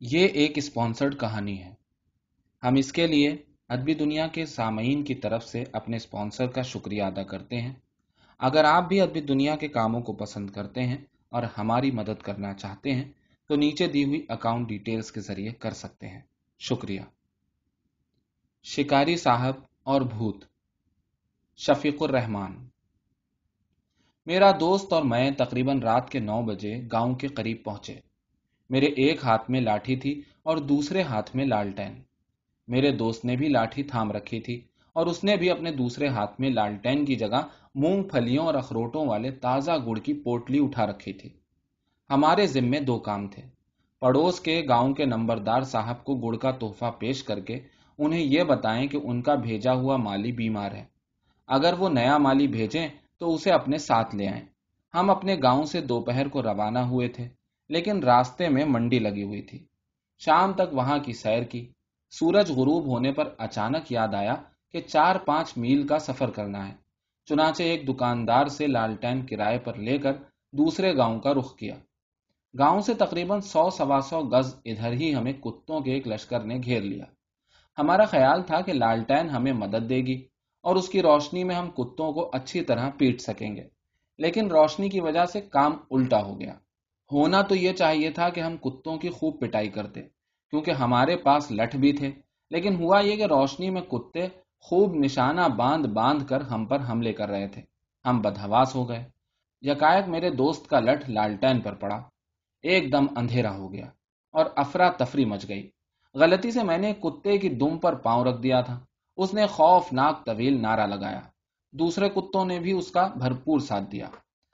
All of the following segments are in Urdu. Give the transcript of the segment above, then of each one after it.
یہ ایک اسپانسرڈ کہانی ہے۔ ہم اس کے لیے ادبی دنیا کے سامعین کی طرف سے اپنے اسپانسر کا شکریہ ادا کرتے ہیں۔ اگر آپ بھی ادبی دنیا کے کاموں کو پسند کرتے ہیں اور ہماری مدد کرنا چاہتے ہیں، تو نیچے دی ہوئی اکاؤنٹ ڈیٹیلز کے ذریعے کر سکتے ہیں۔ شکریہ۔ شکاری صاحب اور بھوت۔ شفیق الرحمان میرا دوست اور میں تقریباً رات کے نو بجے گاؤں کے قریب پہنچے۔ میرے ایک ہاتھ میں لاٹھی تھی اور دوسرے ہاتھ میں لالٹین۔ میرے دوست نے بھی لاٹھی تھام رکھی تھی اور اس نے بھی اپنے دوسرے ہاتھ میں لالٹین کی جگہ مونگ پھلیوں اور اخروٹوں والے تازہ گڑ کی پوٹلی اٹھا رکھی تھی۔ ہمارے ذمے دو کام تھے۔ پڑوس کے گاؤں کے نمبردار صاحب کو گڑ کا تحفہ پیش کر کے انہیں یہ بتائیں کہ ان کا بھیجا ہوا مالی بیمار ہے۔ اگر وہ نیا مالی بھیجیں تو اسے اپنے ساتھ لے آئیں۔ ہم اپنے گاؤں سے دوپہر کو روانہ ہوئے تھے۔ لیکن راستے میں منڈی لگی ہوئی تھی۔ شام تک وہاں کی سیر کی۔ سورج غروب ہونے پر اچانک یاد آیا کہ چار پانچ میل کا سفر کرنا ہے۔ چنانچہ ایک دکاندار سے لالٹین کرائے پر لے کر دوسرے گاؤں کا رخ کیا۔ گاؤں سے تقریباً سو سوا سو گز ادھر ہی ہمیں کتوں کے ایک لشکر نے گھیر لیا۔ ہمارا خیال تھا کہ لالٹین ہمیں مدد دے گی اور اس کی روشنی میں ہم کتوں کو اچھی طرح پیٹ سکیں گے، لیکن روشنی کی وجہ سے کام الٹا ہو گیا۔ ہونا تو یہ چاہیے تھا کہ ہم کتوں کی خوب پٹائی کرتے، کیونکہ ہمارے پاس لٹ بھی تھے۔ لیکن ہوا یہ کہ روشنی میں کتے خوب نشانہ باندھ باندھ کر ہم پر حملے کر رہے تھے۔ ہم بدہواس ہو گئے۔ یکایک میرے دوست کا لٹ لالٹین پر پڑا۔ ایک دم اندھیرا ہو گیا اور افرا تفری مچ گئی۔ غلطی سے میں نے کتے کی دم پر پاؤں رکھ دیا تھا۔ اس نے خوف ناک طویل نعرہ لگایا۔ دوسرے کتوں نے بھی اس کا بھرپور ساتھ دیا۔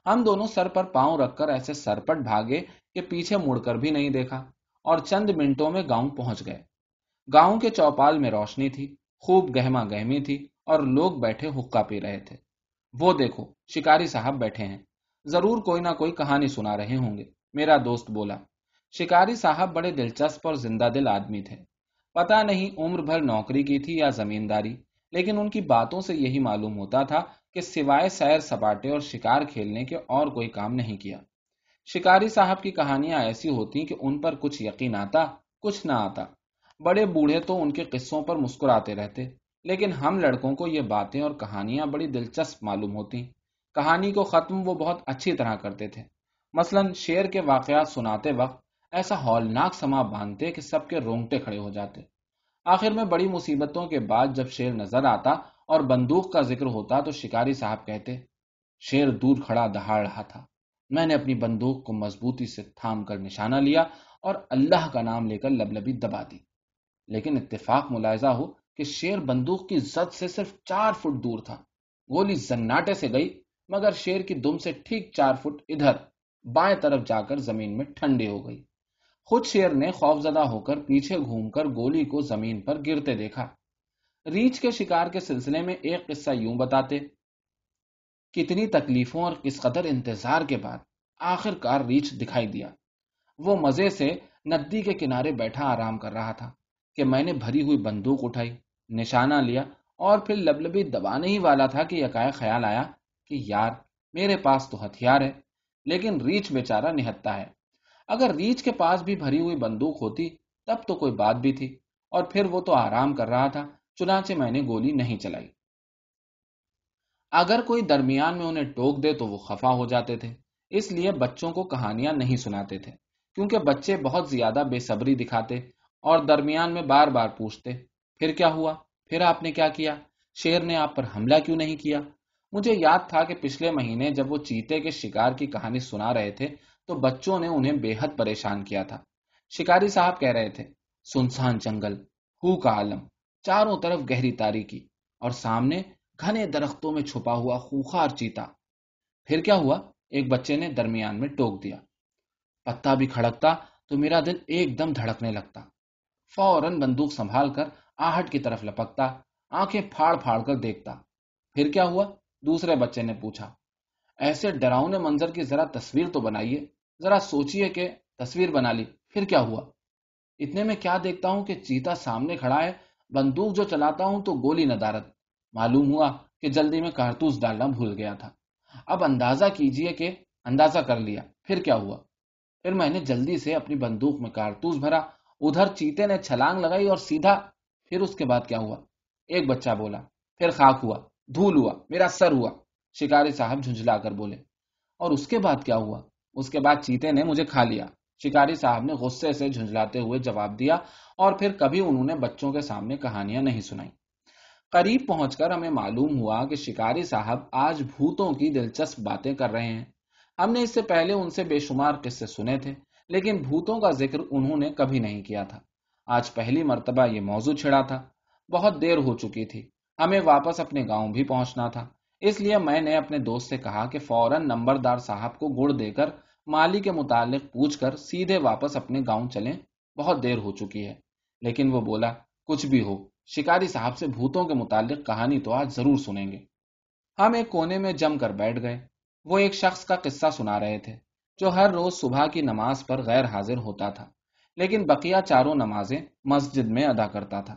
ہم دونوں سر پر پاؤں رکھ کر ایسے سرپٹ بھاگے کہ پیچھے مڑ کر بھی نہیں دیکھا اور چند منٹوں میں گاؤں پہنچ گئے۔ گاؤں کے چوپال میں روشنی تھی، خوب گہما گہمی تھی اور لوگ بیٹھے حکا پی رہے تھے۔ وہ دیکھو، شکاری صاحب بیٹھے ہیں۔ ضرور کوئی نہ کوئی کہانی سنا رہے ہوں گے۔ میرا دوست بولا، شکاری صاحب بڑے دلچسپ اور زندہ دل آدمی تھے۔ پتا نہیں عمر بھر نوکری کی تھی یا زمینداری، لیکن ان کی باتوں سے یہی معلوم ہوتا تھا کہ سوائے سیر سپاٹے اور شکار کھیلنے کے اور کوئی کام نہیں کیا۔ شکاری صاحب کی کہانیاں ایسی ہوتی کہ ان پر کچھ یقین آتا، کچھ نہ آتا۔ بڑے بوڑھے تو ان کے قصوں پر مسکراتے رہتے، لیکن ہم لڑکوں کو یہ باتیں اور کہانیاں بڑی دلچسپ معلوم ہوتی کہانی کو ختم وہ بہت اچھی طرح کرتے تھے۔ مثلا شیر کے واقعات سناتے وقت ایسا ہولناک سما باندھتے کہ سب کے رونگٹے کھڑے ہو جاتے۔ آخر میں بڑی مصیبتوں کے بعد جب شیر نظر آتا اور بندوق کا ذکر ہوتا تو شکاری صاحب کہتے، شیر دور کھڑا دہاڑ رہا تھا۔ میں نے اپنی بندوق کو مضبوطی سے تھام کر نشانہ لیا اور اللہ کا نام لے کر لبلبی دبا دی۔ لیکن اتفاق ملاحظہ ہو کہ شیر بندوق کی زد سے صرف چار فٹ دور تھا۔ گولی زناٹے سے گئی، مگر شیر کی دم سے ٹھیک چار فٹ ادھر، بائیں طرف جا کر زمین میں ٹھنڈی ہو گئی۔ خود شیر نے خوف زدہ ہو کر پیچھے گھوم کر گولی کو زمین پر گرتے دیکھا۔ ریچھ کے شکار کے سلسلے میں ایک قصہ یوں بتاتے، کتنی تکلیفوں اور کس قدر انتظار کے بعد آخر کار ریچھ دکھائی دیا۔ وہ مزے سے ندی کے کنارے بیٹھا آرام کر رہا تھا کہ میں نے بھری ہوئی بندوق اٹھائی، نشانہ لیا اور پھر لبلبی دبانے ہی والا تھا کہ یکائے خیال آیا کہ یار، میرے پاس تو ہتھیار ہے، لیکن ریچھ بیچارہ نہتا ہے۔ اگر ریچھ کے پاس بھی بھری ہوئی بندوق ہوتی، تب تو کوئی بات بھی تھی اور پھر وہ تو آرام کر رہا تھا۔ چنانچہ میں نے گولی نہیں چلائی۔ اگر کوئی درمیان میں انہیں ٹوک دے تو وہ خفا ہو جاتے تھے۔ اس لیے بچوں کو کہانیاں نہیں سناتے تھے، کیونکہ بچے بہت زیادہ بے صبری دکھاتے اور درمیان میں بار بار پوچھتے، پھر کیا ہوا؟ پھر آپ نے کیا کیا؟ شیر نے آپ پر حملہ کیوں نہیں کیا؟ مجھے یاد تھا کہ پچھلے مہینے جب وہ چیتے کے شکار کی کہانی سنا رہے تھے تو بچوں نے انہیں بے حد پریشان کیا تھا۔ شکاری صاحب کہہ رہے تھے، سنسان جنگل، ہو کا عالم چاروں طرف گہری تاریخی اور سامنے گھنے درختوں میں چھپا ہوا خوخار چیتا۔ پھر کیا ہوا؟ ایک بچے نے درمیان میں ٹوک دیا۔ پتا بھی کھڑکتا تو میرا دل ایک دم دھڑکنے لگتا۔ فوراً بندوق سنبھال کر آہٹ کی طرف لپکتا، آنکھیں پھاڑ پھاڑ کر دیکھتا۔ پھر کیا ہوا؟ دوسرے بچے نے پوچھا۔ ایسے ڈراؤنے منظر کی ذرا تصویر تو بنائیے، ذرا سوچئے کہ تصویر بنا لی، پھر کیا ہوا؟ اتنے میں کیا دیکھتا ہوں کہ چیتا سامنے کھڑا ہے بندوق جو چلاتا ہوں تو گولی ندارت۔ معلوم ہوا کہ جلدی میں کارتوس ڈالنا بھول گیا تھا۔ اب اندازہ کیجیے کہ اندازہ کر لیا۔ پھر کیا ہوا؟ پھر میں نے جلدی سے اپنی بندوق میں کارتوس بھرا۔ ادھر چیتے نے چھلانگ لگائی اور سیدھا پھر اس کے بعد کیا ہوا؟ ایک بچہ بولا۔ پھر خاک ہوا۔ دھول ہوا۔ میرا سر ہوا۔ شکاری صاحب جھنجلا کر بولے۔ اور اس کے بعد کیا ہوا؟ اس کے بعد چیتے نے مجھے کھا لیا۔ شکاری صاحب نے غصے سے جھنجلاتے ہوئے جواب دیا اور پھر کبھی انہوں نے بچوں کے سامنے کہانیاں نہیں سنائی قریب پہنچ کر ہمیں معلوم ہوا کہ شکاری صاحب آج بھوتوں کی دلچسپ باتیں کر رہے ہیں۔ ہم نے اس سے پہلے ان سے بے شمار قصے سنے تھے، لیکن بھوتوں کا ذکر انہوں نے کبھی نہیں کیا تھا۔ آج پہلی مرتبہ یہ موضوع چھڑا تھا۔ بہت دیر ہو چکی تھی۔ ہمیں واپس اپنے گاؤں بھی پہنچنا تھا۔ اس لیے میں نے اپنے دوست سے کہا کہ فوراً نمبردار صاحب کو گڑ دے کر مالی کے متعلق پوچھ کر سیدھے واپس اپنے گاؤں چلیں، بہت دیر ہو چکی ہے۔ لیکن وہ بولا، کچھ بھی ہو، شکاری صاحب سے بھوتوں کے متعلق کہانی تو آج ضرور سنیں گے۔ ہم ایک کونے میں جم کر بیٹھ گئے۔ وہ ایک شخص کا قصہ سنا رہے تھے، جو ہر روز صبح کی نماز پر غیر حاضر ہوتا تھا، لیکن بقیہ چاروں نمازیں مسجد میں ادا کرتا تھا۔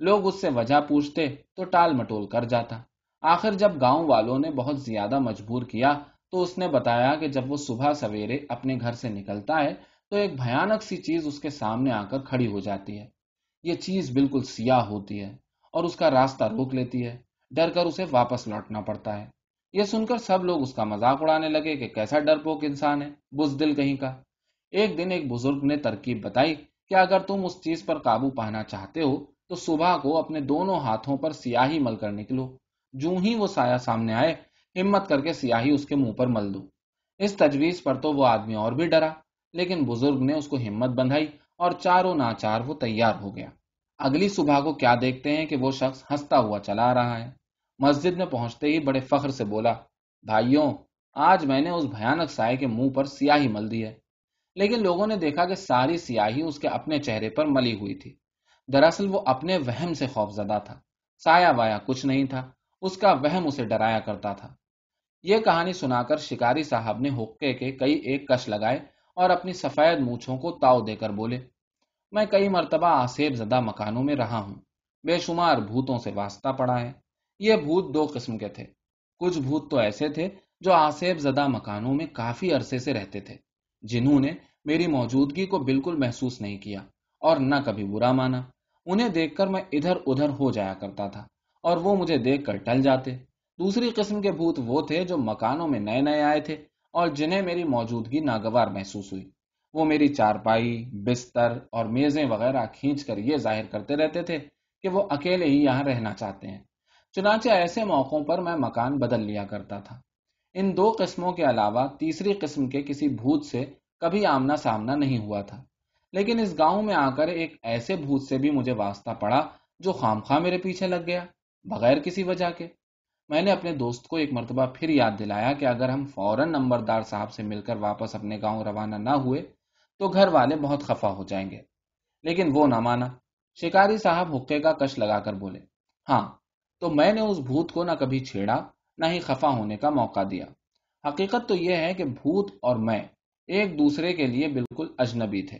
لوگ اس سے وجہ پوچھتے تو ٹال مٹول کر جاتا۔ آخر جب گاؤں والوں نے بہت زیادہ مجبور کیا تو اس نے بتایا کہ جب وہ صبح سویرے اپنے گھر سے نکلتا ہے تو ایک بھیانک سی چیز اس کے سامنے آ کر کھڑی ہو جاتی ہے۔ یہ چیز بالکل سیاہ ہوتی ہے اور اس کا راستہ روک لیتی ہے۔ ڈر کر اسے واپس لوٹنا پڑتا ہے۔ یہ سن کر سب لوگ اس کا مذاق اڑانے لگے کہ کیسا ڈرپوک انسان ہے، بز دل کہیں کا۔ ایک دن ایک بزرگ نے ترکیب بتائی کہ اگر تم اس چیز پر قابو پانا چاہتے ہو تو صبح کو اپنے دونوں ہاتھوں پر سیاہی مل کر نکلو۔ جو ہی وہ سایہ سامنے آئے ہمت کر کے سیاہی اس کے منہ پر مل دو اس تجویز پر تو وہ آدمی اور بھی ڈرا، لیکن بزرگ نے اس کو ہمت بندھائی اور چاروں ناچار وہ تیار ہو گیا۔ اگلی صبح کو کیا دیکھتے ہیں کہ وہ شخص ہنستا ہوا چلا رہا ہے۔ مسجد میں پہنچتے ہی بڑے فخر سے بولا، بھائیوں، آج میں نے اس بھیانک سائے کے منہ پر سیاہی مل دی ہے لیکن لوگوں نے دیکھا کہ ساری سیاہی اس کے اپنے چہرے پر ملی ہوئی تھی۔ دراصل وہ اپنے وہم سے خوف زدہ تھا۔ سایہ وایا کچھ نہیں تھا، اس کا وہم اسے ڈرایا کرتا تھا۔ یہ کہانی سنا کر شکاری صاحب نے حقے کے کئی ایک کش لگائے اور اپنی سفید مونچھوں کو تاؤ دے کر بولے، میں کئی مرتبہ آسیب زدہ مکانوں میں رہا ہوں، بے شمار بھوتوں سے واسطہ پڑا ہے۔ یہ بھوت دو قسم کے تھے۔ کچھ بھوت تو ایسے تھے جو آسیب زدہ مکانوں میں کافی عرصے سے رہتے تھے، جنہوں نے میری موجودگی کو بالکل محسوس نہیں کیا اور نہ کبھی برا مانا۔ انہیں دیکھ کر میں ادھر ادھر ہو جایا کرتا تھا اور وہ مجھے دیکھ کر ٹل جاتے۔ دوسری قسم کے بھوت وہ تھے جو مکانوں میں نئے نئے آئے تھے اور جنہیں میری موجودگی ناگوار محسوس ہوئی۔ وہ میری چارپائی، بستر اور میزیں وغیرہ کھینچ کر یہ ظاہر کرتے رہتے تھے کہ وہ اکیلے ہی یہاں رہنا چاہتے ہیں۔ چنانچہ ایسے موقعوں پر میں مکان بدل لیا کرتا تھا۔ ان دو قسموں کے علاوہ تیسری قسم کے کسی بھوت سے کبھی آمنا سامنا نہیں ہوا تھا۔ لیکن اس گاؤں میں آ کر ایک ایسے بھوت سے بھی مجھے واسطہ پڑا جو خام خواہ میرے پیچھے لگ گیا، بغیر کسی وجہ کے۔ میں نے اپنے دوست کو ایک مرتبہ پھر یاد دلایا کہ اگر ہم فوراً نمبردار صاحب سے مل کر واپس اپنے گاؤں روانہ نہ ہوئے تو گھر والے بہت خفا ہو جائیں گے۔ لیکن وہ نہ مانا۔ شکاری صاحب حقے کا کش لگا کر بولے ہاں تو میں نے اس بھوت کو نہ کبھی چھیڑا، نہ ہی خفا ہونے کا موقع دیا۔ حقیقت تو یہ ہے کہ بھوت اور میں ایک دوسرے کے لیے بالکل اجنبی تھے۔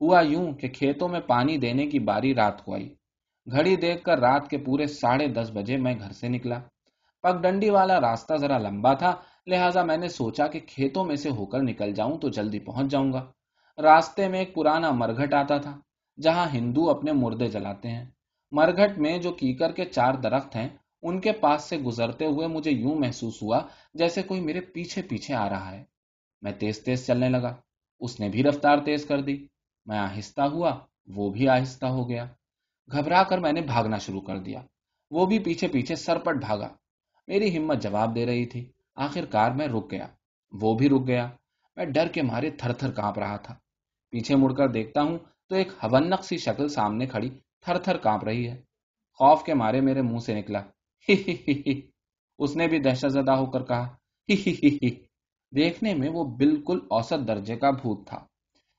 ہوا یوں کہ کھیتوں میں پانی دینے کی باری رات کو آئی۔ گھڑی دیکھ کر رات کے پورے ساڑھے دس بجے میں گھر سے نکلا۔ پگ ڈنڈی والا راستہ ذرا لمبا تھا، لہٰذا میں نے سوچا کہ کھیتوں میں سے ہو کر نکل جاؤں تو جلدی پہنچ جاؤں گا۔ راستے میں ایک پرانا مرگھٹ آتا تھا، جہاں ہندو اپنے مردے جلاتے ہیں۔ مرگھٹ میں جو کیکر کے چار درخت ہیں، ان کے پاس سے گزرتے ہوئے مجھے یوں محسوس ہوا جیسے کوئی میرے پیچھے پیچھے آ رہا ہے۔ میں تیز تیز چلنے لگا، اس نے بھی رفتار تیز کر دی۔ میں آہستہ ہوا، وہ بھی آہستہ ہو گیا۔ گھبرا کر میں نے بھاگنا شروع کر دیا۔ وہ بھی پیچھے پیچھے سرپٹ بھاگا۔ میری ہمت جواب دے رہی تھی۔ آخر کار میں رک گیا۔ وہ بھی رک گیا۔ میں ڈر کے مارے تھر تھر کانپ رہا تھا۔ پیچھے مڑ کر دیکھتا ہوں تو ایک ہونک سی شکل سامنے کھڑی تھر تھر کانپ رہی ہے۔ خوف کے مارے میرے منہ سے نکلا۔ ہی ہی ہی اس نے بھی دہشت زدہ ہو کر کہا۔ ہی ہی ہی ہی۔ دیکھنے میں وہ بالکل اوسط درجے کا بھوت تھا۔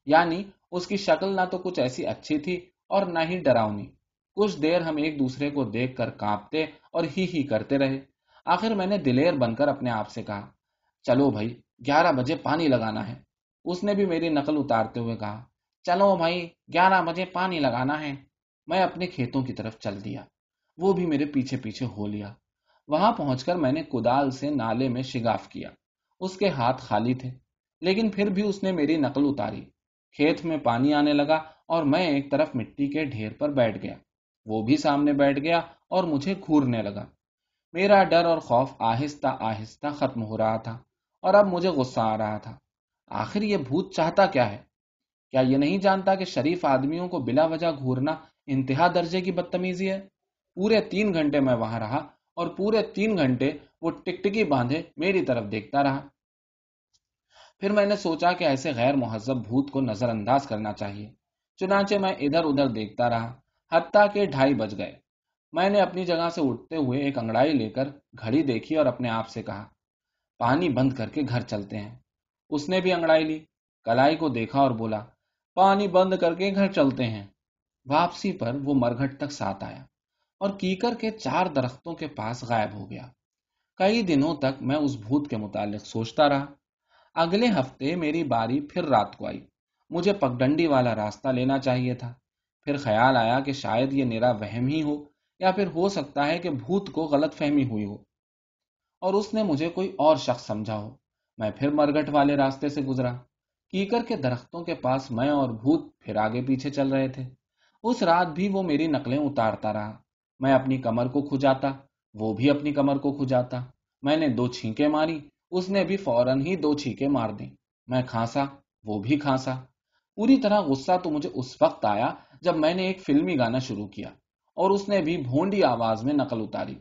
یعنی اس کی شکل نہ تو کچھ ایسی اچھی تھی اور نہ ہی ڈراؤنی۔ کچھ دیر ہم ایک دوسرے کو دیکھ کر کانپتے اور ہی ہی کرتے رہے۔ آخر میں نے دلیر بن کر اپنے آپ سے کہا، چلو بھائی، گیارہ بجے پانی لگانا ہے۔ اس نے بھی میری نقل اتارتے ہوئے کہا، چلو بھائی، گیارہ بجے پانی لگانا ہے۔ میں اپنے کھیتوں کی طرف چل دیا۔ وہ بھی میرے پیچھے پیچھے ہو لیا۔ وہاں پہنچ کر میں نے کدال سے نالے میں شگاف کیا۔ اس کے ہاتھ خالی تھے، لیکن پھر بھی اس نے میری نقل اتاری۔ کھیت میں پانی آنے لگا اور میں ایک طرف مٹی کے ڈھیر پر بیٹھ گیا۔ وہ بھی سامنے بیٹھ گیا اور مجھے گھورنے لگا۔ میرا ڈر اور خوف آہستہ آہستہ ختم ہو رہا تھا اور اب مجھے غصہ آ رہا تھا۔ آخر یہ بھوت چاہتا کیا ہے؟ کیا یہ نہیں جانتا کہ شریف آدمیوں کو بلا وجہ گھورنا انتہا درجے کی بدتمیزی ہے؟ پورے تین گھنٹے میں وہاں رہا اور پورے تین گھنٹے وہ ٹکٹکی باندھے میری طرف دیکھتا رہا۔ پھر میں نے سوچا کہ ایسے غیر مہذب بھوت کو نظر انداز کرنا چاہیے۔ چنانچہ میں ادھر ادھر دیکھتا رہا، حتیٰ کہ ڈھائی بج گئے۔ میں نے اپنی جگہ سے اٹھتے ہوئے ایک انگڑائی لے کر گھڑی دیکھی اور اپنے آپ سے کہا، پانی بند کر کے گھر چلتے ہیں۔ اس نے بھی انگڑائی لی۔ کلائی کو دیکھا اور بولا، پانی بند کر کے گھر چلتے ہیں۔ واپسی پر وہ مرگھٹ تک ساتھ آیا اور کیکر کے چار درختوں کے پاس غائب ہو گیا۔ کئی دنوں تک میں اس بھوت کے متعلق سوچتا رہا۔ اگلے ہفتے میری باری پھر رات کو آئی۔ مجھے پگڈنڈی والا راستہ لینا چاہیے تھا۔ پھر خیال آیا کہ شاید یہ میرا وہم ہی ہو۔ یا پھر ہو سکتا ہے کہ بھوت کو غلط فہمی ہوئی ہو اور اس نے مجھے کوئی اور شخص سمجھا ہو۔ میں پھر مرگٹ والے راستے سے گزرا۔ کیکر کے درختوں کے پاس میں اور بھوت پھر آگے پیچھے چل رہے تھے۔ اس رات بھی وہ میری نقلیں اتارتا رہا۔ میں اپنی کمر کو کھجاتا، وہ بھی اپنی کمر کو کھجاتا۔ میں نے دو چھینکے ماری، اس نے بھی فوراً ہی دو چھینکے مار دی میں کھانسا، وہ بھی کھانسا۔ پوری طرح غصہ تو مجھے اس وقت آیا جب میں نے ایک فلمی گانا شروع کیا۔ اور اس نے بھی بھونڈی آواز میں نقل اتاری۔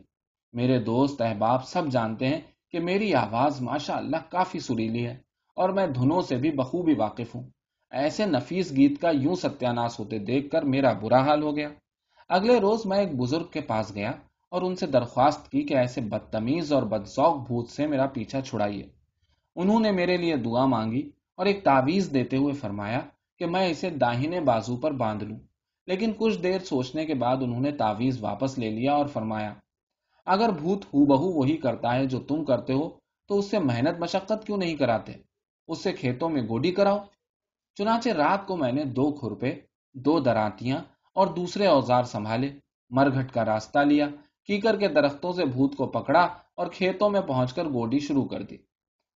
میرے دوست احباب سب جانتے ہیں کہ میری آواز ماشاء اللہ کافی سریلی ہے اور میں دھنوں سے بھی بخوبی واقف ہوں۔ ایسے نفیس گیت کا یوں ستیاناس ہوتے دیکھ کر میرا برا حال ہو گیا۔ اگلے روز میں ایک بزرگ کے پاس گیا اور ان سے درخواست کی کہ ایسے بدتمیز اور بدسوق بھوت سے میرا پیچھا چھڑائیے۔ انہوں نے میرے لیے دعا مانگی اور ایک تعویز دیتے ہوئے فرمایا کہ میں اسے داہنے بازو پر باندھ لوں۔ لیکن کچھ دیر سوچنے کے بعد انہوں نے تعویز واپس لے لیا اور فرمایا، اگر بھوت ہو بہو وہی کرتا ہے جو تم کرتے ہو، تو اس سے محنت مشقت کیوں نہیں کراتے؟ اس سے کھیتوں میں گوڈی کراؤ۔ چنانچہ رات کو میں نے دو کھرپے، دو دراتیاں اور دوسرے اوزار سنبھالے، مرگھٹ کا راستہ لیا، کیکر کے درختوں سے بھوت کو پکڑا اور کھیتوں میں پہنچ کر گوڈی شروع کر دی۔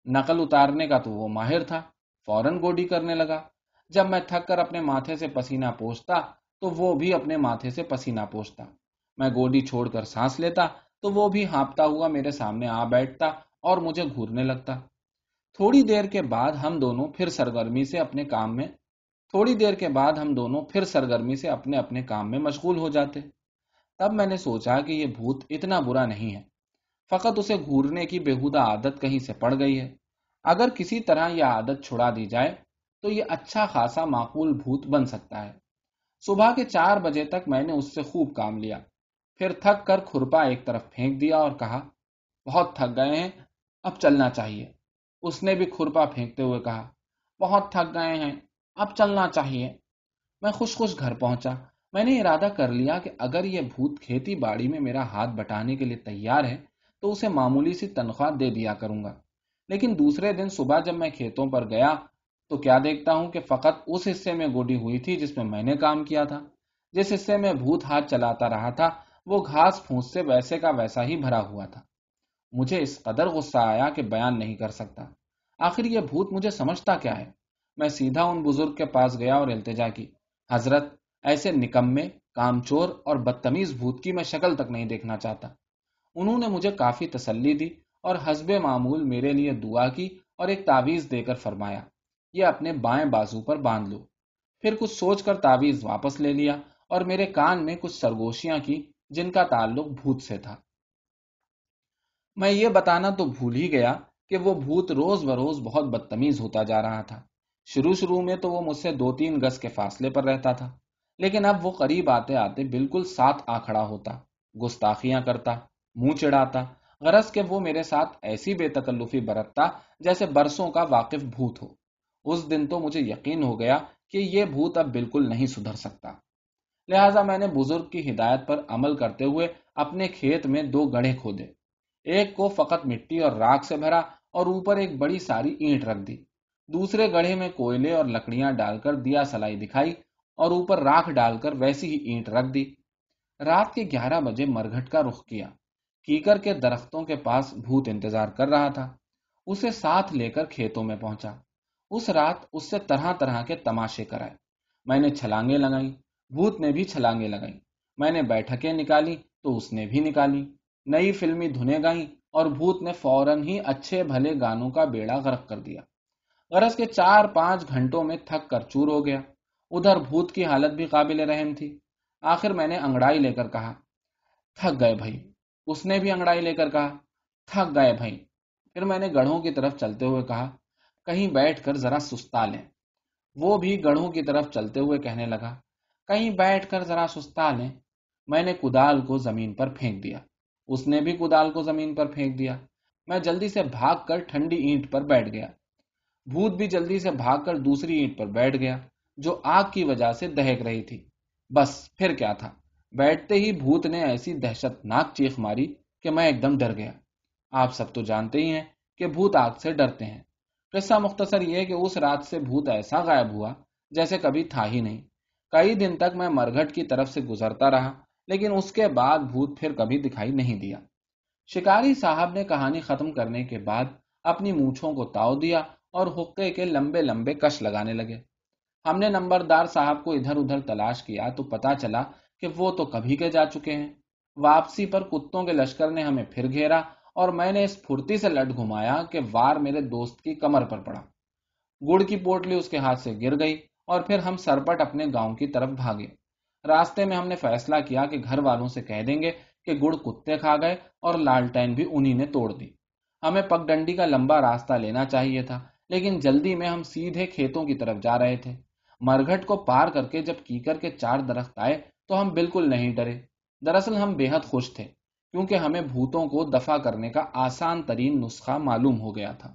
نقل اتارنے کا تو وہ ماہر تھا، فوراً گوڈی کرنے لگا۔ جب میں تھک کر اپنے ماتھے سے پسینہ پوچھتا تو وہ بھی اپنے ماتھے سے پسینہ پوچھتا۔ میں گوڈی چھوڑ کر سانس لیتا تو وہ بھی ہانپتا ہوا میرے سامنے آ بیٹھتا اور مجھے گھورنے لگتا۔ تھوڑی دیر کے بعد ہم دونوں پھر سرگرمی سے اپنے کام میں، تھوڑی دیر کے بعد ہم دونوں پھر سرگرمی سے اپنے اپنے کام میں مشغول ہو جاتے۔ تب میں نے سوچا کہ یہ بھوت اتنا برا نہیں ہے۔ فقط اسے گھورنے کی بےحدہ عادت کہیں سے پڑ گئی ہے۔ اگر کسی طرح یہ عادت چھڑا دی جائے تو یہ اچھا خاصا معقول بھوت بن سکتا ہے۔ صبح کے چار بجے تک میں نے اس سے خوب کام لیا۔ پھر تھک کر کھرپا ایک طرف پھینک دیا اور کہا، بہت تھک گئے ہیں، اب چلنا چاہیے اس نے بھی کھرپا پھینکتے ہوئے کہا، بہت تھک گئے ہیں، اب چلنا چاہیے میں خوش خوش گھر پہنچا۔ میں نے ارادہ کر لیا کہ اگر یہ بھوت کھیتی باڑی میں میرا ہاتھ بٹانے کے لیے تیار ہے، تو اسے معمولی سی تنخواہ دے دیا کروں گا۔ لیکن دوسرے دن صبح جب میں کھیتوں پر گیا تو کیا دیکھتا ہوں کہ فقط اس حصے میں گوڈی ہوئی تھی جس میں میں نے کام کیا تھا؟ جس حصے میں بھوت ہاتھ چلاتا رہا تھا، وہ گھاس پھونس سے ویسے کا ویسا ہی بھرا ہوا تھا۔ مجھے اس قدر غصہ آیا کہ بیان نہیں کر سکتا۔ آخر یہ بھوت مجھے سمجھتا کیا ہے؟ میں سیدھا ان بزرگ کے پاس گیا اور التجا کی۔ حضرت، ایسے نکمے کام چور اور بدتمیز بھوت کی میں شکل تک نہیں دیکھنا چاہتا۔ انہوں نے مجھے کافی تسلی دی اور حسب معمول میرے لیے دعا کی اور ایک تعویذ دے کر فرمایا۔ یہ اپنے بائیں بازو پر باندھ لو۔ پھر کچھ سوچ کر تعویذ واپس لے لیا اور میرے کان میں کچھ سرگوشیاں کی جن کا تعلق بھوت سے تھا۔ میں یہ بتانا تو بھول ہی گیا کہ وہ بھوت روز بروز بہت بدتمیز ہوتا جا رہا تھا۔ شروع شروع میں تو وہ مجھ سے دو تین گز کے فاصلے پر رہتا تھا، لیکن اب وہ قریب آتے آتے بالکل ساتھ آ کھڑا ہوتا، گستاخیاں کرتا، منہ چڑھاتا۔ غرض کہ وہ میرے ساتھ ایسی بے تکلفی برتتا جیسے برسوں کا واقف بھوت ہو۔ اس دن تو مجھے یقین ہو گیا کہ یہ بھوت اب بالکل نہیں سدھر سکتا۔ لہذا میں نے بزرگ کی ہدایت پر عمل کرتے ہوئے اپنے کھیت میں دو گڑھے کھودے۔ ایک کو فقط مٹی اور راک سے بھرا اور اوپر ایک بڑی ساری اینٹ رکھ دی۔ دوسرے گڑھے میں کوئلے اور لکڑیاں ڈال کر دیا سلائی دکھائی اور اوپر راکھ ڈال کر ویسی ہی اینٹ رکھ دی۔ رات کے گیارہ بجے مرگھٹ کا رخ کیا۔ کیکر کے درختوں کے پاس بھوت انتظار کر رہا تھا۔ اسے ساتھ لے کر کھیتوں میں پہنچا۔ اس رات اس سے طرح طرح کے تماشے کرائے۔ میں نے چھلانگیں لگائی بھوت نے بھی چھلانگیں لگائی میں نے بیٹھکیں نکالی تو اس نے بھی نکالی۔ نئی فلمی دھنے گائیں اور بھوت نے فوراً ہی اچھے بھلے گانوں کا بیڑا غرق کر دیا۔ غرض کے چار پانچ گھنٹوں میں تھک کر چور ہو گیا۔ ادھر بھوت کی حالت بھی قابل رحم تھی۔ آخر میں نے انگڑائی لے کر کہا، تھک گئے بھائی۔ اس نے بھی انگڑائی لے کر کہا، تھک گئے بھائی۔ پھر میں نے گڑھوں کی طرف چلتے ہوئے کہا کہیں بیٹھ کر ذرا سستا لیں۔ وہ بھی گڑھوں کی طرف چلتے ہوئے کہنے لگا، کہیں بیٹھ کر ذرا سستا لیں۔ میں نے کدال کو زمین پر پھینک دیا۔ اس نے بھی کدال کو زمین پر پھینک دیا۔ میں جلدی سے بھاگ کر ٹھنڈی اینٹ پر بیٹھ گیا۔ بھوت بھی جلدی سے بھاگ کر دوسری اینٹ پر بیٹھ گیا، جو آگ کی وجہ سے دہک رہی تھی۔ بس پھر کیا تھا؟ بیٹھتے ہی بھوت نے ایسی دہشت ناک چیخ ماری کہ میں ایک دم ڈر گیا۔ آپ سب تو جانتے ہی ہیں کہ بھوت آگ سے ڈرتے ہیں۔ قصہ مختصر یہ کہ اس رات سے بھوت ایسا غائب ہوا جیسے کبھی تھا ہی نہیں۔ کئی دن تک میں مرگٹ کی طرف سے گزرتا رہا، لیکن اس کے بعد بھوت پھر کبھی دکھائی نہیں دیا۔ شکاری صاحب نے کہانی ختم کرنے کے بعد اپنی مونچھوں کو تاؤ دیا اور حقے کے لمبے لمبے کش لگانے لگے۔ ہم نے نمبردار صاحب کو ادھر ادھر تلاش کیا تو پتا چلا کہ وہ تو کبھی کے جا چکے ہیں۔ واپسی پر کتوں کے لشکر نے ہمیں پھر گھیرا اور میں نے اس پھرتی سے لٹ گھمایا کہ وار میرے دوست کی کمر پر پڑا۔ گڑ کی پوٹلی اس کے ہاتھ سے گر گئی اور پھر ہم سرپٹ اپنے گاؤں کی طرف بھاگے۔ راستے میں ہم نے فیصلہ کیا کہ گھر والوں سے کہہ دیں گے کہ گڑ کتے کھا گئے اور لالٹین بھی انہی نے توڑ دی۔ ہمیں پگ ڈنڈی کا لمبا راستہ لینا چاہیے تھا، لیکن جلدی میں ہم سیدھے کھیتوں کی طرف جا رہے تھے۔ مرگھٹ کو پار کر کے جب کیکر کے چار درخت آئے تو ہم بالکل نہیں ڈرے۔ دراصل ہم بے حد خوش تھے۔ کیونکہ ہمیں بھوتوں کو دفع کرنے کا آسان ترین نسخہ معلوم ہو گیا تھا۔